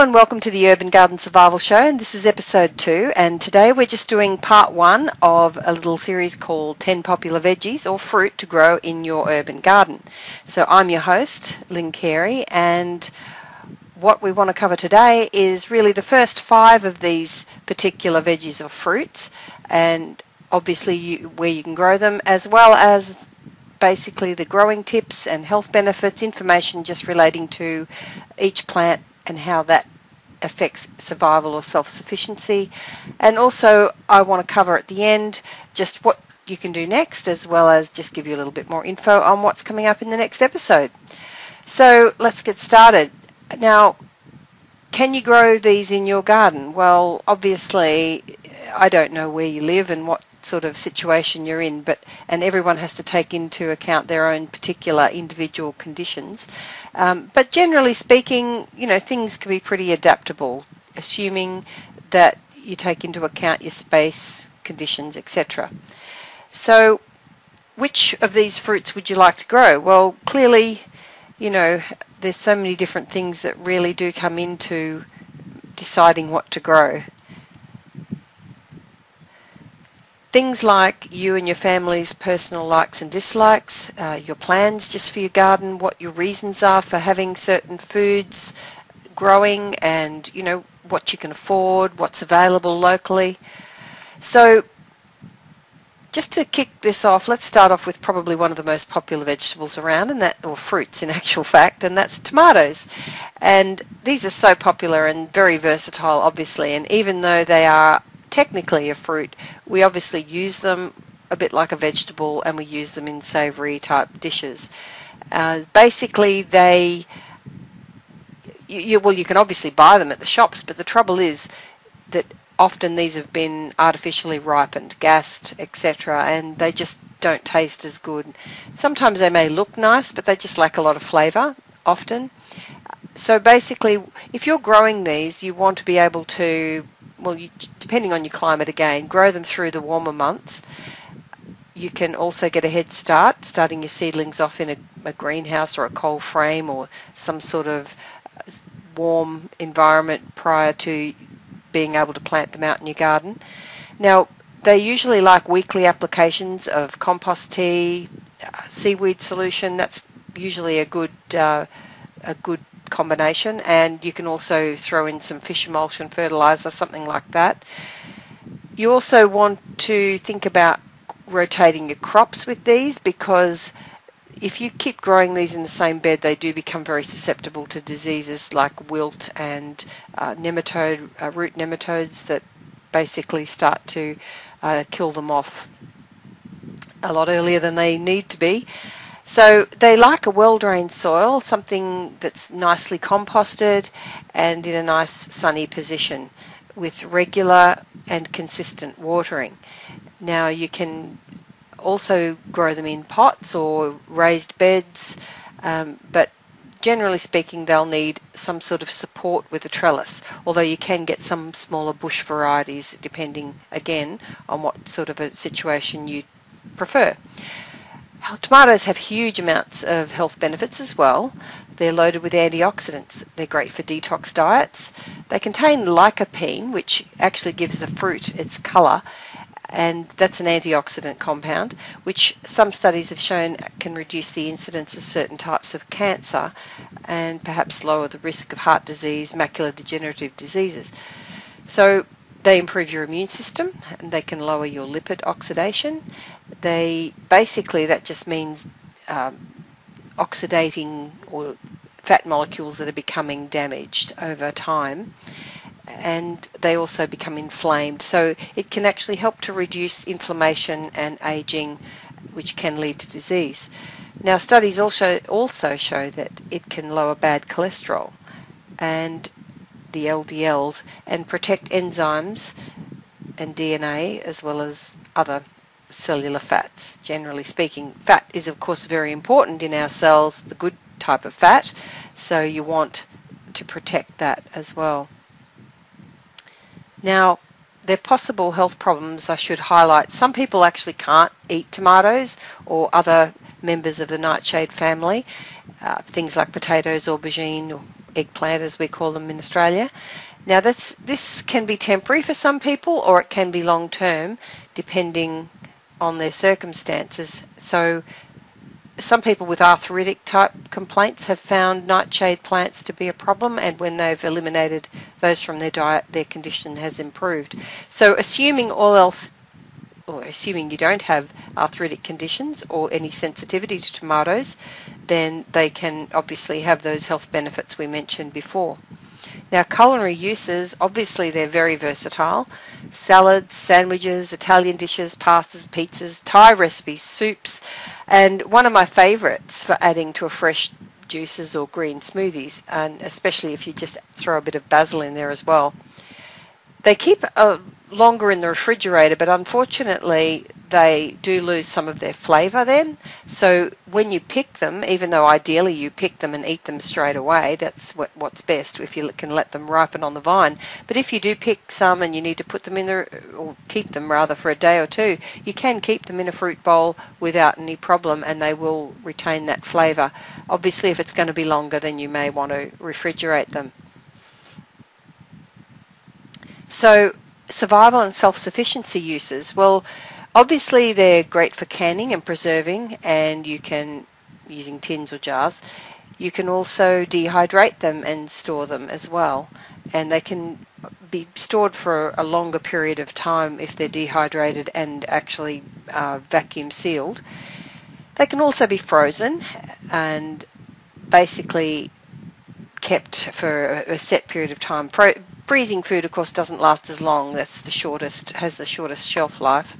And welcome to the Urban Garden Survival Show and this is episode 2 and today we're just doing part 1 of a little series called 10 popular veggies or fruit to grow in your urban garden. So I'm your host Lynn Carey and what we want to cover today is really the first five of these particular veggies or fruits and obviously you, where you can grow them as well as basically the growing tips and health benefits information just relating to each plant and how that affects survival or self-sufficiency. And also I want to cover at the end just what you can do next as well as just give you a little bit more info on what's coming up in the next episode. So let's get started. Now, can you grow these in your garden? Well, obviously, I don't know where you live and what sort of situation you're in, but and everyone has to take into account their own particular individual conditions. Um, but generally speaking, you know, things can be pretty adaptable, assuming that you take into account your space, conditions, etc. So, which of these fruits would you like to grow? Well, clearly, you know, there's so many different things that really do come into deciding what to grow. Things like you and your family's personal likes and dislikes, uh, your plans just for your garden, what your reasons are for having certain foods growing and, you know, what you can afford, what's available locally. So just to kick this off, let's start off with probably one of the most popular vegetables around, and that, or fruits in actual fact, and that's tomatoes. And these are so popular and very versatile, obviously. And even though they are technically a fruit, we obviously use them a bit like a vegetable and we use them in savoury type dishes. Uh, basically, they, you, you, well, you can obviously buy them at the shops, but the trouble is that often these have been artificially ripened, gassed, etc., and they just don't taste as good. Sometimes they may look nice, but they just lack a lot of flavour, often. So basically, if you're growing these, you want to be able to well, you, depending on your climate again, grow them through the warmer months. You can also get a head start, starting your seedlings off in a, a greenhouse or a cold frame or some sort of warm environment prior to being able to plant them out in your garden. Now, they usually like weekly applications of compost tea, uh, seaweed solution. That's usually a good uh, a good combination and you can also throw in some fish emulsion fertilizer, something like that. You also want to think about rotating your crops with these because if you keep growing these in the same bed, they do become very susceptible to diseases like wilt and uh, nematode, uh, root nematodes that basically start to uh, kill them off a lot earlier than they need to be. So they like a well-drained soil, something that's nicely composted and in a nice sunny position with regular and consistent watering. Now you can also grow them in pots or raised beds, um, but generally speaking they'll need some sort of support with a trellis, although you can get some smaller bush varieties depending again on what sort of a situation you prefer. Tomatoes have huge amounts of health benefits as well. They're loaded with antioxidants. They're great for detox diets. They contain lycopene, which actually gives the fruit its colour, and that's an antioxidant compound, which some studies have shown can reduce the incidence of certain types of cancer and perhaps lower the risk of heart disease, macular degenerative diseases. So they improve your immune system and they can lower your lipid oxidation. They basically that just means um, oxidating or fat molecules that are becoming damaged over time and they also become inflamed. So it can actually help to reduce inflammation and aging, which can lead to disease. Now, studies also also show that it can lower bad cholesterol, and the LDLs and protect enzymes and DNA as well as other cellular fats, generally speaking. Fat is, of course, very important in our cells, the good type of fat, so you want to protect that as well. Now, there are possible health problems I should highlight. Some people actually can't eat tomatoes or other members of the nightshade family, uh, things like potatoes, aubergine, eggplant as we call them in Australia. Now that's this can be temporary for some people or it can be long term depending on their circumstances. So some people with arthritic type complaints have found nightshade plants to be a problem and when they've eliminated those from their diet their condition has improved. So assuming all else or assuming you don't have arthritic conditions or any sensitivity to tomatoes, then they can obviously have those health benefits we mentioned before. Now, culinary uses, obviously, they're very versatile. Salads, sandwiches, Italian dishes, pastas, pizzas, Thai recipes, soups, and one of my favourites for adding to a fresh juices or green smoothies, and especially if you just throw a bit of basil in there as well. They keep a longer in the refrigerator, but unfortunately they do lose some of their flavour then. So when you pick them, even though ideally you pick them and eat them straight away, that's what, what's best if you can let them ripen on the vine. But if you do pick some and you need to put them in the, or keep them rather for a day or two, you can keep them in a fruit bowl without any problem and they will retain that flavour. Obviously if it's going to be longer then you may want to refrigerate them. So survival and self-sufficiency uses, well, obviously they're great for canning and preserving, and you can, using tins or jars, you can also dehydrate them and store them as well. And they can be stored for a longer period of time if they're dehydrated and actually uh, vacuum sealed. They can also be frozen and basically kept for a set period of time. freezing food, of course, doesn't last as long. That's the shortest, has the shortest shelf life.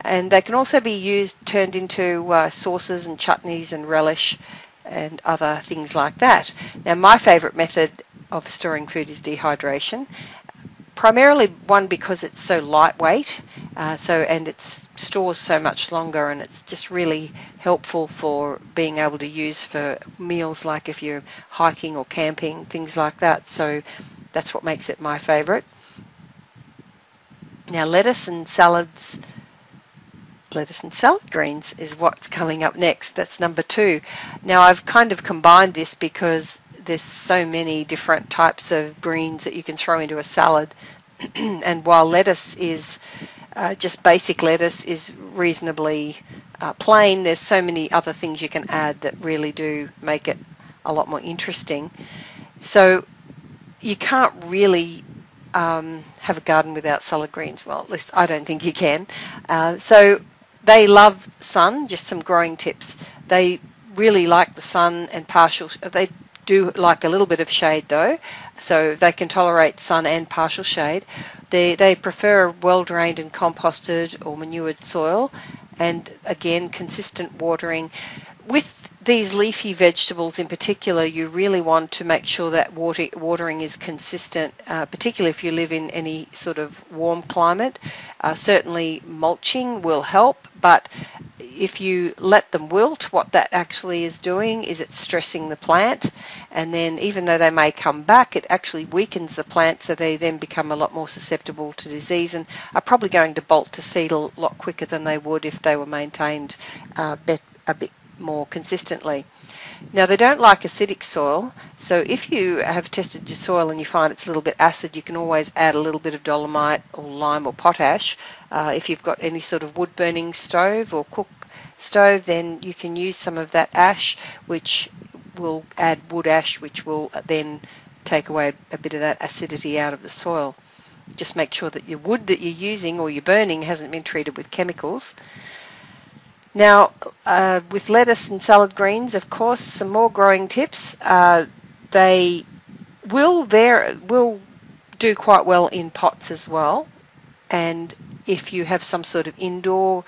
And they can also be used, turned into uh, sauces and chutneys and relish and other things like that. Now, my favourite method of storing food is dehydration, primarily one because it's so lightweight uh, so and it stores so much longer and it's just really helpful for being able to use for meals like if you're hiking or camping things like that. So that's what makes it my favorite. Now lettuce and salads lettuce and salad greens is what's coming up next. That's number two. Now I've kind of combined this because there's so many different types of greens that you can throw into a salad. and while lettuce is uh, just basic lettuce is reasonably uh, plain, there's so many other things you can add that really do make it a lot more interesting. So you can't really um, have a garden without salad greens. Well, at least I don't think you can. Uh, so they love sun, just some growing tips. They really like the sun and partial, they do like a little bit of shade though, so they can tolerate sun and partial shade. They, they prefer well drained and composted or manured soil, and again, consistent watering. With these leafy vegetables in particular, you really want to make sure that water, watering is consistent, uh, particularly if you live in any sort of warm climate. Uh, certainly, mulching will help, but if you let them wilt, what that actually is doing is it's stressing the plant, and then even though they may come back, it actually weakens the plant, so they then become a lot more susceptible to disease and are probably going to bolt to seed a lot quicker than they would if they were maintained uh, a bit more consistently. Now they don't like acidic soil, so if you have tested your soil and you find it's a little bit acid, you can always add a little bit of dolomite or lime or potash. Uh, if you've got any sort of wood burning stove or cook stove, then you can use some of that ash, which will add wood ash, which will then take away a bit of that acidity out of the soil. Just make sure that your wood that you're using or you're burning hasn't been treated with chemicals. Now, uh, with lettuce and salad greens, of course, some more growing tips. Uh, they will there will do quite well in pots as well. And if you have some sort of indoor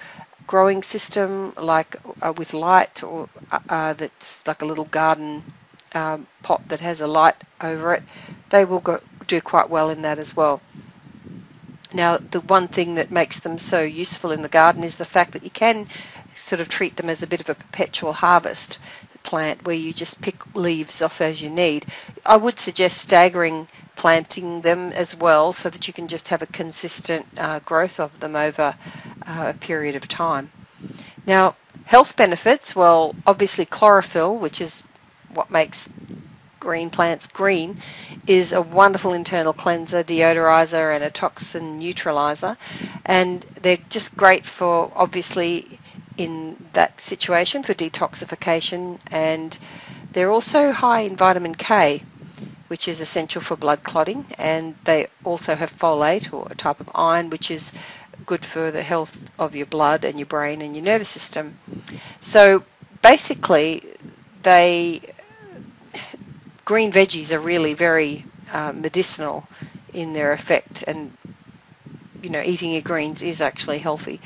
growing system, like uh, with light, or uh, uh, that's like a little garden um, pot that has a light over it, they will go, do quite well in that as well. Now, the one thing that makes them so useful in the garden is the fact that you can sort of treat them as a bit of a perpetual harvest plant where you just pick leaves off as you need. I would suggest staggering planting them as well so that you can just have a consistent uh, growth of them over uh, a period of time. Now, health benefits, well, obviously chlorophyll, which is what makes green plants green is a wonderful internal cleanser, deodorizer, and a toxin neutralizer. And they're just great for obviously in that situation for detoxification. And they're also high in vitamin K, which is essential for blood clotting. And they also have folate or a type of iron, which is good for the health of your blood and your brain and your nervous system. So basically, they green veggies are really very uh, medicinal in their effect, and you know eating your greens is actually healthy.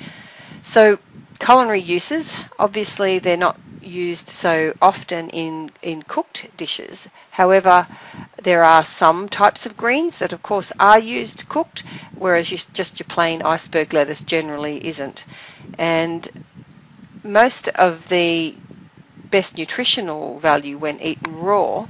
So culinary uses, obviously, they're not used so often in, in cooked dishes. However, there are some types of greens that, of course, are used cooked, whereas just your plain iceberg lettuce generally isn't. And most of the best nutritional value when eaten raw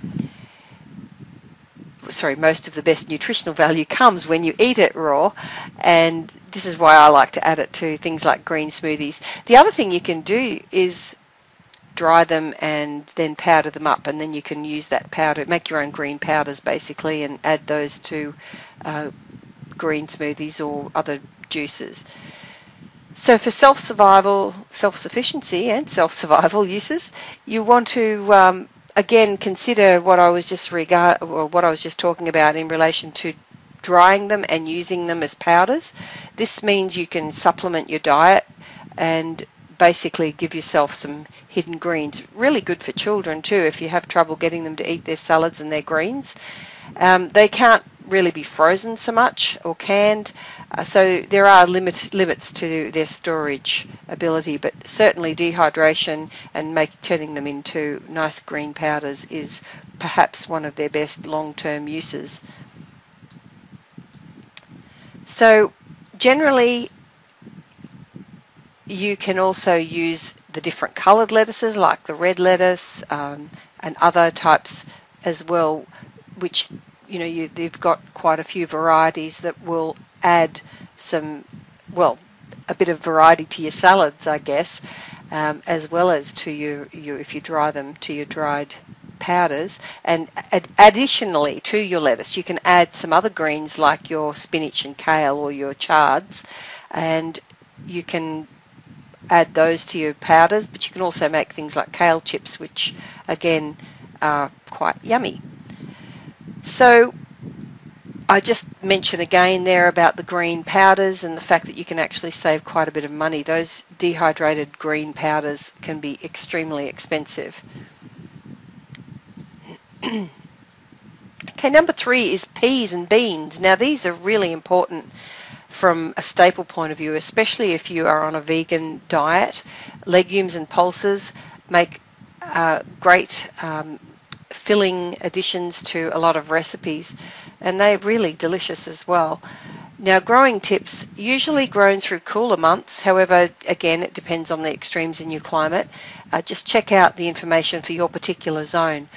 sorry, most of the best nutritional value comes when you eat it raw, and this is why I like to add it to things like green smoothies. The other thing you can do is dry them and then powder them up, and then you can use that powder, make your own green powders basically, and add those to uh, green smoothies or other juices. So for self-survival, self-sufficiency and self-survival uses, you want to um, again consider what I was just regard or what I was just talking about in relation to drying them and using them as powders. This means you can supplement your diet and basically give yourself some hidden greens. Really good for children too if you have trouble getting them to eat their salads and their greens. Um, they can't really be frozen so much or canned. Uh, so there are limit, limits to their storage ability, but certainly dehydration and make, turning them into nice green powders is perhaps one of their best long-term uses. So generally you can also use the different coloured lettuces like the red lettuce um, and other types as well, which you know, you, you've got quite a few varieties that will add some, well, a bit of variety to your salads, I guess, um, as well as to your, your, if you dry them, to your dried powders. And ad- additionally to your lettuce, you can add some other greens like your spinach and kale or your chards, and you can add those to your powders, but you can also make things like kale chips, which again are quite yummy. So I just mention again there about the green powders and the fact that you can actually save quite a bit of money. Those dehydrated green powders can be extremely expensive. okay, number three is peas and beans. Now these are really important from a staple point of view, especially if you are on a vegan diet. Legumes and pulses make uh, great um, filling additions to a lot of recipes, and they're really delicious as well. Now, growing tips usually grown through cooler months. However, again, it depends on the extremes in your climate. Uh, just check out the information for your particular zone.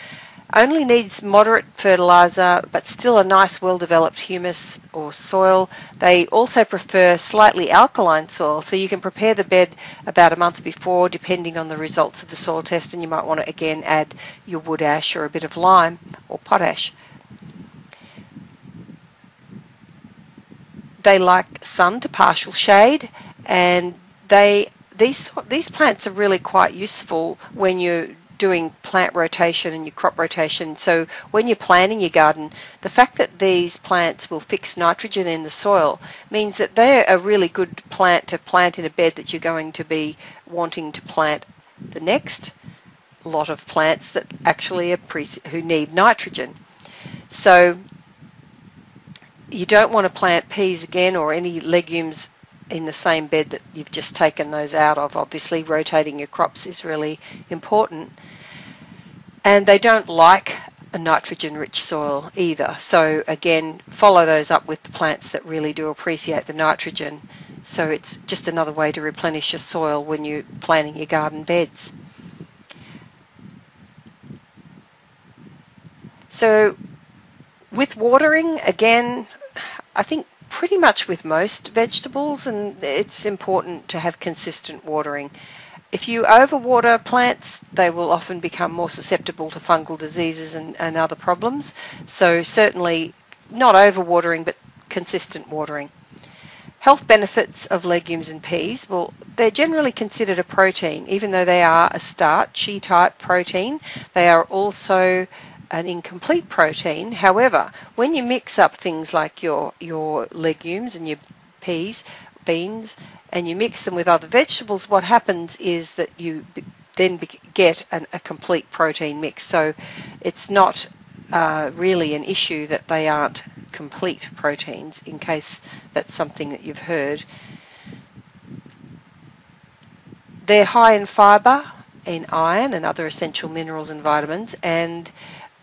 Only needs moderate fertiliser but still a nice well developed humus or soil. They also prefer slightly alkaline soil so you can prepare the bed about a month before depending on the results of the soil test and you might want to again add your wood ash or a bit of lime or potash. They like sun to partial shade and they these these plants are really quite useful when you're doing plant rotation and your crop rotation. So when you're planting your garden, the fact that these plants will fix nitrogen in the soil means that they're a really good plant to plant in a bed that you're going to be wanting to plant the next lot of plants that actually are pre- who need nitrogen. So you don't want to plant peas again or any legumes in the same bed that you've just taken those out of. Obviously, rotating your crops is really important. And they don't like a nitrogen rich soil either. So, again, follow those up with the plants that really do appreciate the nitrogen. So, it's just another way to replenish your soil when you're planting your garden beds. So, with watering, again, I think pretty much with most vegetables, and it's important to have consistent watering. If you overwater plants, they will often become more susceptible to fungal diseases and, and other problems. So certainly not overwatering, but consistent watering. Health benefits of legumes and peas, well, they're generally considered a protein, even though they are a starchy type protein. They are also an incomplete protein. However, when you mix up things like your, your legumes and your peas, beans, and you mix them with other vegetables, what happens is that you then get an, a complete protein mix. So it's not uh, really an issue that they aren't complete proteins, in case that's something that you've heard. They're high in fibre, in iron and other essential minerals and vitamins, and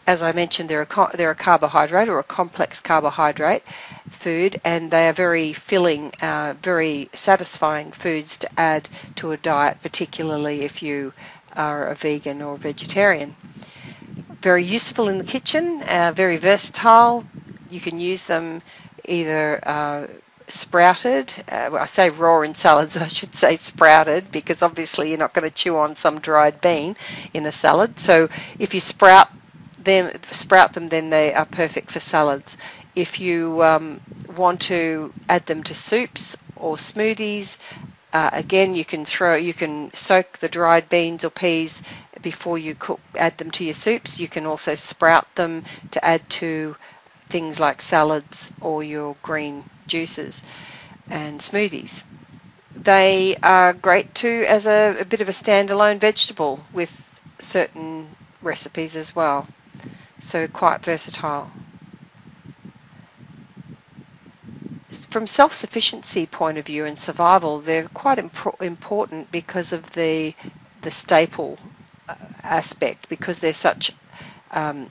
as I mentioned, they're a, they're a carbohydrate or a complex carbohydrate food, and they are very filling, uh, very satisfying foods to add to a diet, particularly if you are a vegan or vegetarian. Very useful in the kitchen, uh, very versatile. You can use them either uh, sprouted. Uh, well, I say raw in salads, I should say sprouted because obviously you're not going to chew on some dried bean in a salad. So if you sprout them, sprout them, then they are perfect for salads. If you um, want to add them to soups or smoothies, uh, again, you can throw, you can soak the dried beans or peas before you cook, add them to your soups. You can also sprout them to add to things like salads or your green juices and smoothies. They are great too as a, a bit of a standalone vegetable with certain recipes as well so quite versatile. From self-sufficiency point of view and survival, they're quite imp- important because of the the staple uh, aspect, because they're such um,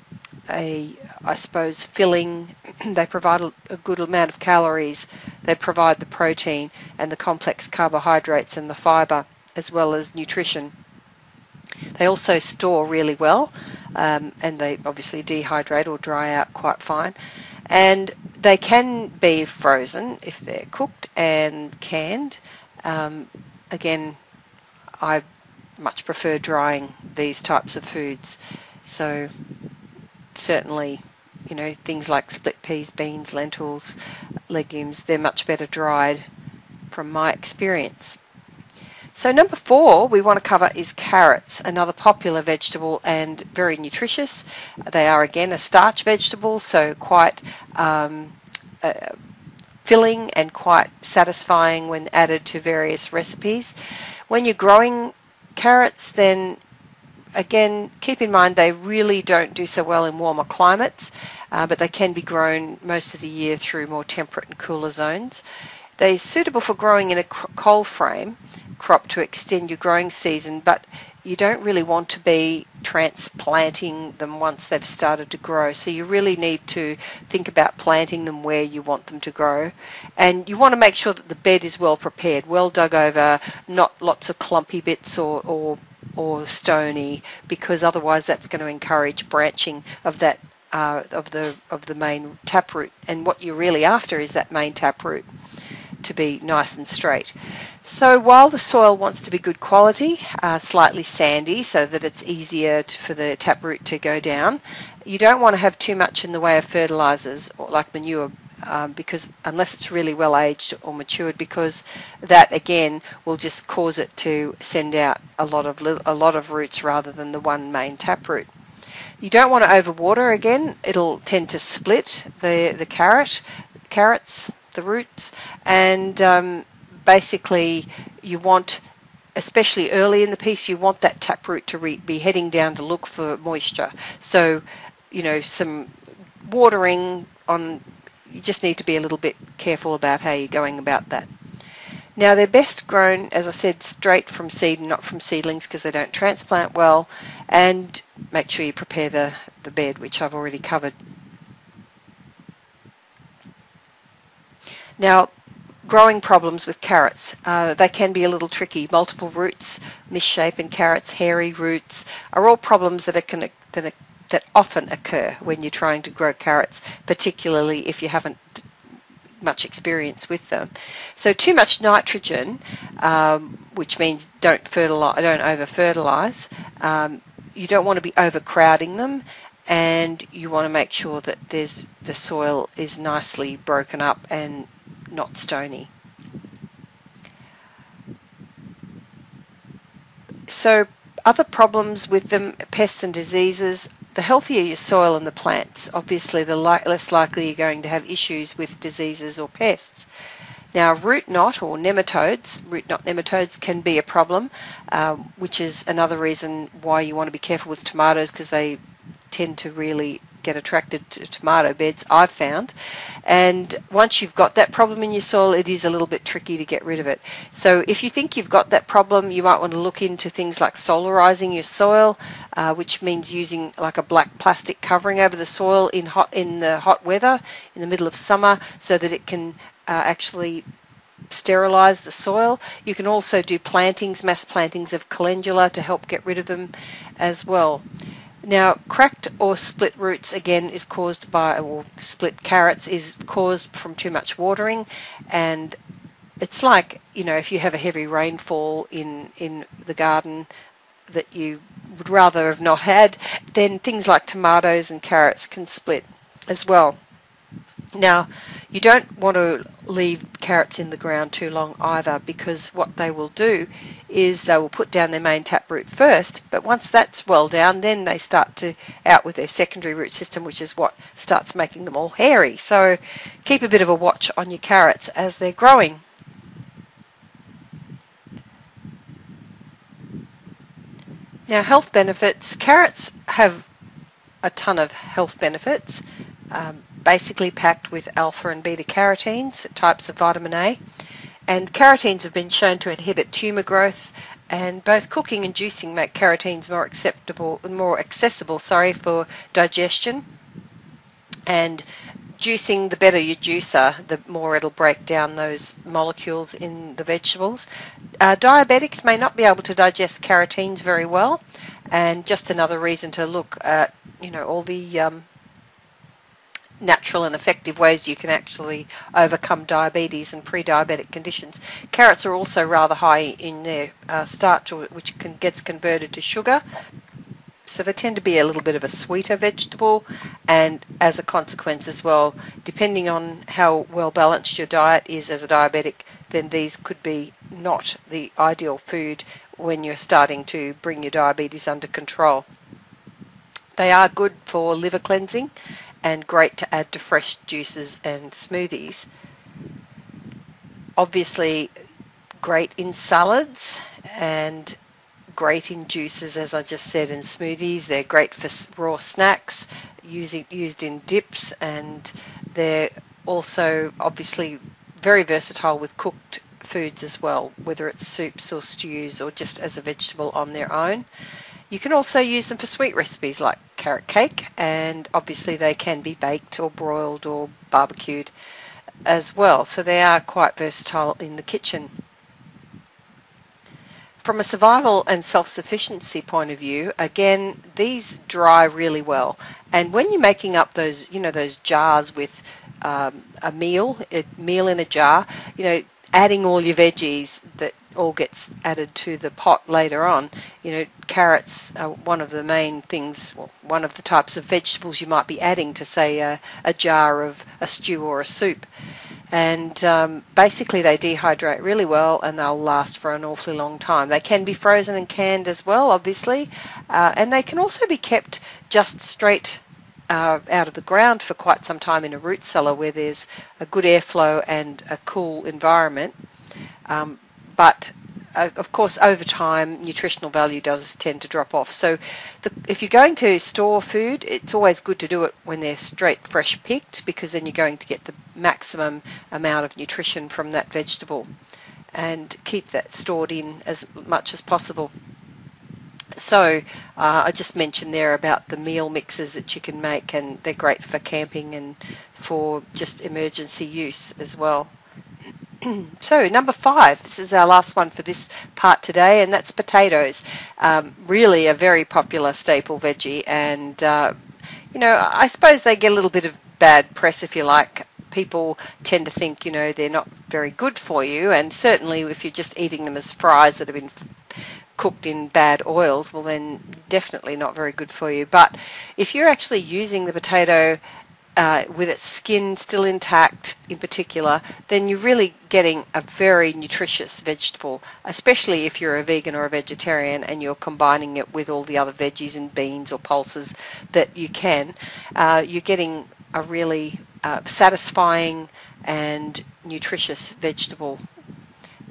a, I suppose, filling. they provide a good amount of calories. They provide the protein and the complex carbohydrates and the fibre, as well as nutrition. They also store really well, um, and they obviously dehydrate or dry out quite fine. And they can be frozen if they're cooked and canned. Um, again, I much prefer drying these types of foods. So certainly, you know, things like split peas, beans, lentils, legumes, they're much better dried from my experience. So number four we want to cover is carrots, another popular vegetable and very nutritious. They are again a starch vegetable, so quite um, uh, filling and quite satisfying when added to various recipes. When you're growing carrots, then again, keep in mind they really don't do so well in warmer climates, uh, but they can be grown most of the year through more temperate and cooler zones. They're suitable for growing in a cold frame crop to extend your growing season, but you don't really want to be transplanting them once they've started to grow. So you really need to think about planting them where you want them to grow. And you want to make sure that the bed is well prepared, well dug over, not lots of clumpy bits or, or, or stony, because otherwise that's going to encourage branching of that uh, of the of the main taproot. And what you're really after is that main taproot to be nice and straight. So while the soil wants to be good quality, uh, slightly sandy so that it's easier to, for the taproot to go down, you don't want to have too much in the way of fertilizers like manure um, because unless it's really well aged or matured because that again will just cause it to send out a lot of a lot of roots rather than the one main taproot. You don't want to overwater again; it'll tend to split the the carrot carrots the roots, and um, basically you want especially early in the piece, you want that taproot to re- be heading down to look for moisture. So, you know, some watering on, you just need to be a little bit careful about how you're going about that. Now, they're best grown, as I said, straight from seed and not from seedlings because they don't transplant well. And make sure you prepare the, the bed, which I've already covered. Now, growing problems with carrots. Uh, they can be a little tricky. Multiple roots, misshapen carrots, hairy roots are all problems that, can, that, that often occur when you're trying to grow carrots, particularly if you haven't much experience with them. So too much nitrogen, um, which means don't fertilize, don't over fertilize. Um, you don't want to be overcrowding them, and you want to make sure that there's the soil is nicely broken up and not stony. So other problems with them, pests and diseases, the healthier your soil and the plants, obviously the less likely you're going to have issues with diseases or pests. Now, root knot or nematodes, root knot nematodes can be a problem, um, which is another reason why you want to be careful with tomatoes because they tend to really get attracted to tomato beds, I've found. And once you've got that problem in your soil, it is a little bit tricky to get rid of it. So if you think you've got that problem, you might want to look into things like solarizing your soil, uh, which means using like a black plastic covering over the soil in hot in the hot weather in the middle of summer, so that it can uh, actually sterilize the soil. You can also do plantings, mass plantings of calendula to help get rid of them as well. Now, cracked or split roots again is caused by, or split carrots is caused from too much watering, and it's like you know if you have a heavy rainfall in in the garden that you would rather have not had, then things like tomatoes and carrots can split as well. Now, you don't want to leave carrots in the ground too long either because what they will do is they will put down their main taproot first, but once that's well down, then they start to out with their secondary root system, which is what starts making them all hairy. So keep a bit of a watch on your carrots as they're growing. Now, health benefits. Carrots have a ton of health benefits. Um, basically packed with alpha and beta carotenes, types of vitamin A. And carotenes have been shown to inhibit tumour growth, and both cooking and juicing make carotenes more acceptable, more accessible, sorry, for digestion. And juicing, the better your juicer, the more it'll break down those molecules in the vegetables. Uh, diabetics may not be able to digest carotenes very well, and just another reason to look at, you know, all the um, natural and effective ways you can actually overcome diabetes and pre-diabetic conditions. Carrots are also rather high in their uh, starch, which can, gets converted to sugar. So they tend to be a little bit of a sweeter vegetable, and as a consequence as well, depending on how well balanced your diet is as a diabetic, then these could be not the ideal food when you're starting to bring your diabetes under control. They are good for liver cleansing and great to add to fresh juices and smoothies. Obviously, great in salads and great in juices, as I just said, and smoothies. They're great for raw snacks, using, used in dips, and they're also obviously very versatile with cooked foods as well, whether it's soups or stews or just as a vegetable on their own. You can also use them for sweet recipes like carrot cake, and obviously they can be baked or broiled or barbecued as well. So they are quite versatile in the kitchen. From a survival and self-sufficiency point of view, again, these dry really well. And when you're making up those, you know, those jars with um, a meal, a meal in a jar, you know, adding all your veggies that all gets added to the pot later on. You know, carrots are one of the main things, well, one of the types of vegetables you might be adding to, say, a, a jar of a stew or a soup. And um, basically, they dehydrate really well and they'll last for an awfully long time. They can be frozen and canned as well, obviously, uh, and they can also be kept just straight uh, out of the ground for quite some time in a root cellar where there's a good airflow and a cool environment. Um, but uh, of course, over time, nutritional value does tend to drop off. So, the, if you're going to store food, it's always good to do it when they're straight, fresh picked, because then you're going to get the maximum amount of nutrition from that vegetable and keep that stored in as much as possible. So uh, I just mentioned there about the meal mixes that you can make, and they're great for camping and for just emergency use as well. so number five, this is our last one for this part today, and that's potatoes. Um, really a very popular staple veggie, and uh, you know I suppose they get a little bit of bad press if you like people tend to think, you know, they're not very good for you. And certainly if you're just eating them as fries that have been cooked in bad oils, well, then definitely not very good for you. But if you're actually using the potato uh, with its skin still intact in particular, then you're really getting a very nutritious vegetable, especially if you're a vegan or a vegetarian and you're combining it with all the other veggies and beans or pulses that you can. Uh, you're getting a really uh, satisfying and nutritious vegetable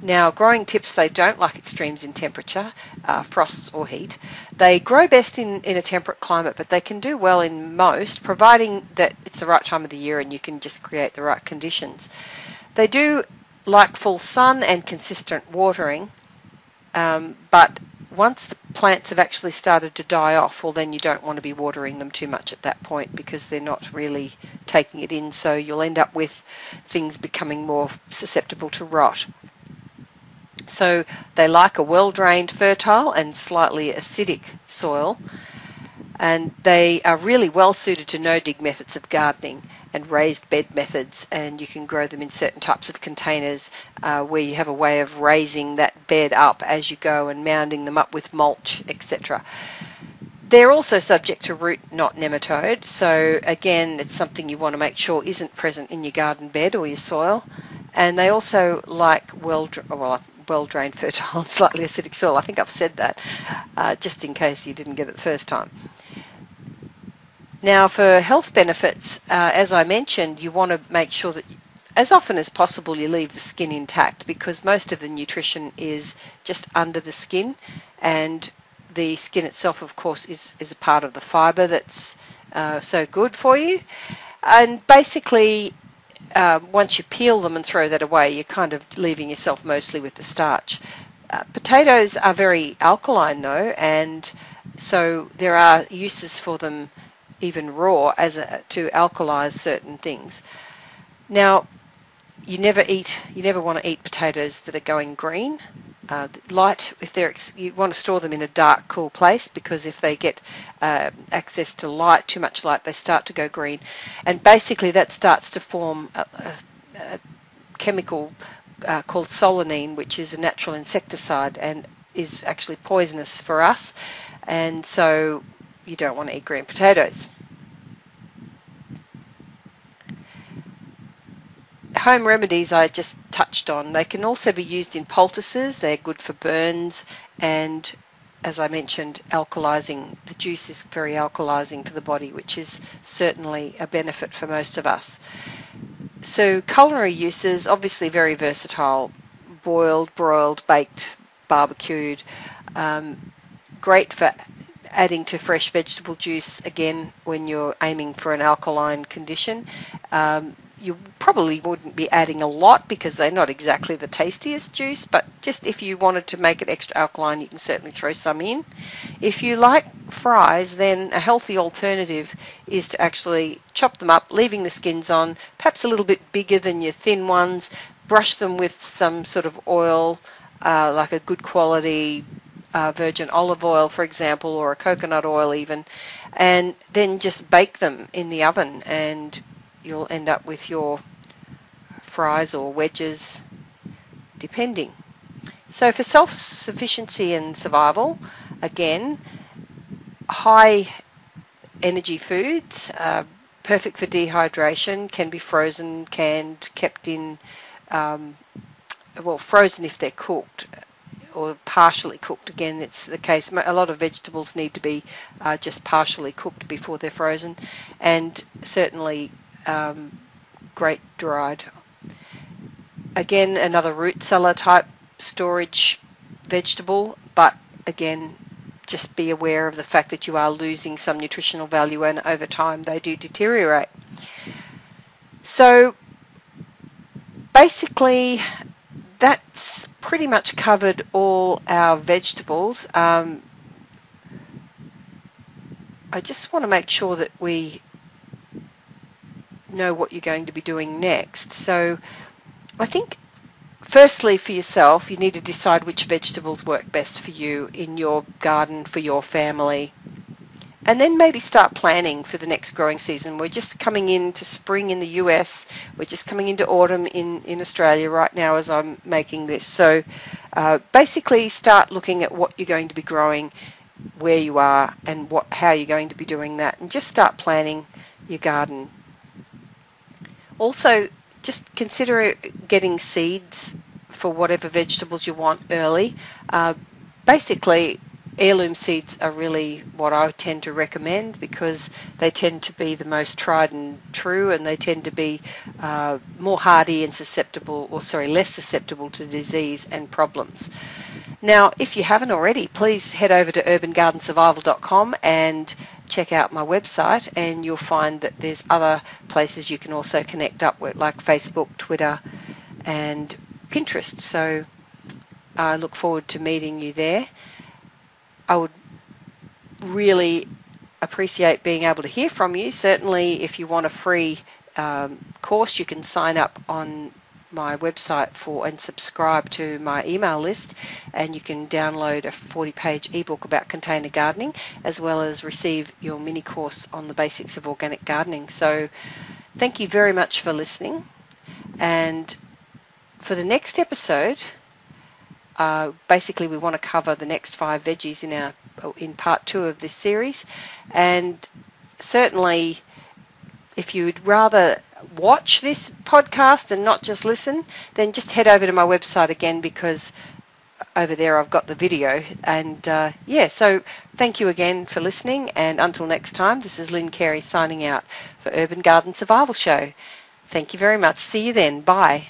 now, growing tips, they don't like extremes in temperature, uh, frosts or heat. They grow best in, in a temperate climate, but they can do well in most, providing that it's the right time of the year and you can just create the right conditions. They do like full sun and consistent watering, um, but once the plants have actually started to die off, well, then you don't want to be watering them too much at that point because they're not really taking it in. So you'll end up with things becoming more susceptible to rot. So they like a well-drained, fertile and slightly acidic soil. And they are really well suited to no-dig methods of gardening and raised bed methods. And you can grow them in certain types of containers uh, where you have a way of raising that bed up as you go and mounding them up with mulch etc. They're also subject to root knot nematode. So again it's something you want to make sure isn't present in your garden bed or your soil. And they also like well well well-drained, fertile, slightly acidic soil. I think I've said that uh, just in case you didn't get it the first time. Now, for health benefits, uh, as I mentioned, you want to make sure that as often as possible you leave the skin intact because most of the nutrition is just under the skin and the skin itself, of course, is, is a part of the fibre that's uh, so good for you. And basically, uh, once you peel them and throw that away, you're kind of leaving yourself mostly with the starch. Uh, potatoes are very alkaline though, and so there are uses for them even raw as a, to alkalize certain things. Now, you never eat, you never want to eat potatoes that are going green. Uh, light, if they're, you want to store them in a dark, cool place because if they get uh, access to light, too much light, they start to go green. And basically that starts to form a, a, a chemical uh, called solanine, which is a natural insecticide and is actually poisonous for us. And so you don't want to eat green potatoes. Home remedies I just touched on. They can also be used in poultices. They're good for burns and as I mentioned, alkalizing. The juice is very alkalizing for the body, which is certainly a benefit for most of us. So culinary uses, obviously very versatile. Boiled, broiled, baked, barbecued. Um, great for adding to fresh vegetable juice, again, when you're aiming for an alkaline condition. Um, you probably wouldn't be adding a lot because they're not exactly the tastiest juice, but just if you wanted to make it extra alkaline, you can certainly throw some in. If you like fries, then a healthy alternative is to actually chop them up, leaving the skins on, perhaps a little bit bigger than your thin ones, brush them with some sort of oil, uh, like a good quality uh, virgin olive oil, for example, or a coconut oil even, and then just bake them in the oven and you'll end up with your fries or wedges, depending. So for self-sufficiency and survival, again, high energy foods, uh, perfect for dehydration, can be frozen, canned, kept in, um, well, frozen if they're cooked or partially cooked. Again, it's the case. A lot of vegetables need to be uh, just partially cooked before they're frozen, and certainly um, great dried. Again, another root cellar type storage vegetable, but again, just be aware of the fact that you are losing some nutritional value and over time they do deteriorate. So basically, that's pretty much covered all our vegetables. Um, I just want to make sure that we know what you're going to be doing next. So I think firstly for yourself you need to decide which vegetables work best for you in your garden for your family and then maybe start planning for the next growing season. We're just coming into spring in the US. We're just coming into autumn in, in Australia right now as I'm making this. So uh, basically start looking at what you're going to be growing, where you are, and what how you're going to be doing that, and just start planning your garden. Also, just consider getting seeds for whatever vegetables you want early. Uh, basically, heirloom seeds are really what I tend to recommend because they tend to be the most tried and true and they tend to be uh, more hardy and susceptible, or sorry, less susceptible to disease and problems. Now, if you haven't already, please head over to urbangardensurvival.com and check out my website and you'll find that there's other places you can also connect up with like Facebook, Twitter and Pinterest. So I look forward to meeting you there. I would really appreciate being able to hear from you. Certainly, if you want a free um, course, you can sign up on my website for and subscribe to my email list. And you can download a 40 page ebook about container gardening as well as receive your mini course on the basics of organic gardening. So thank you very much for listening. And for the next episode uh, basically, we want to cover the next five veggies in our in part two of this series, and certainly, if you would rather watch this podcast and not just listen, then just head over to my website again because over there I've got the video. And uh, yeah, so thank you again for listening. And until next time, this is Lynn Carey signing out for Urban Garden Survival Show. Thank you very much. See you then. Bye.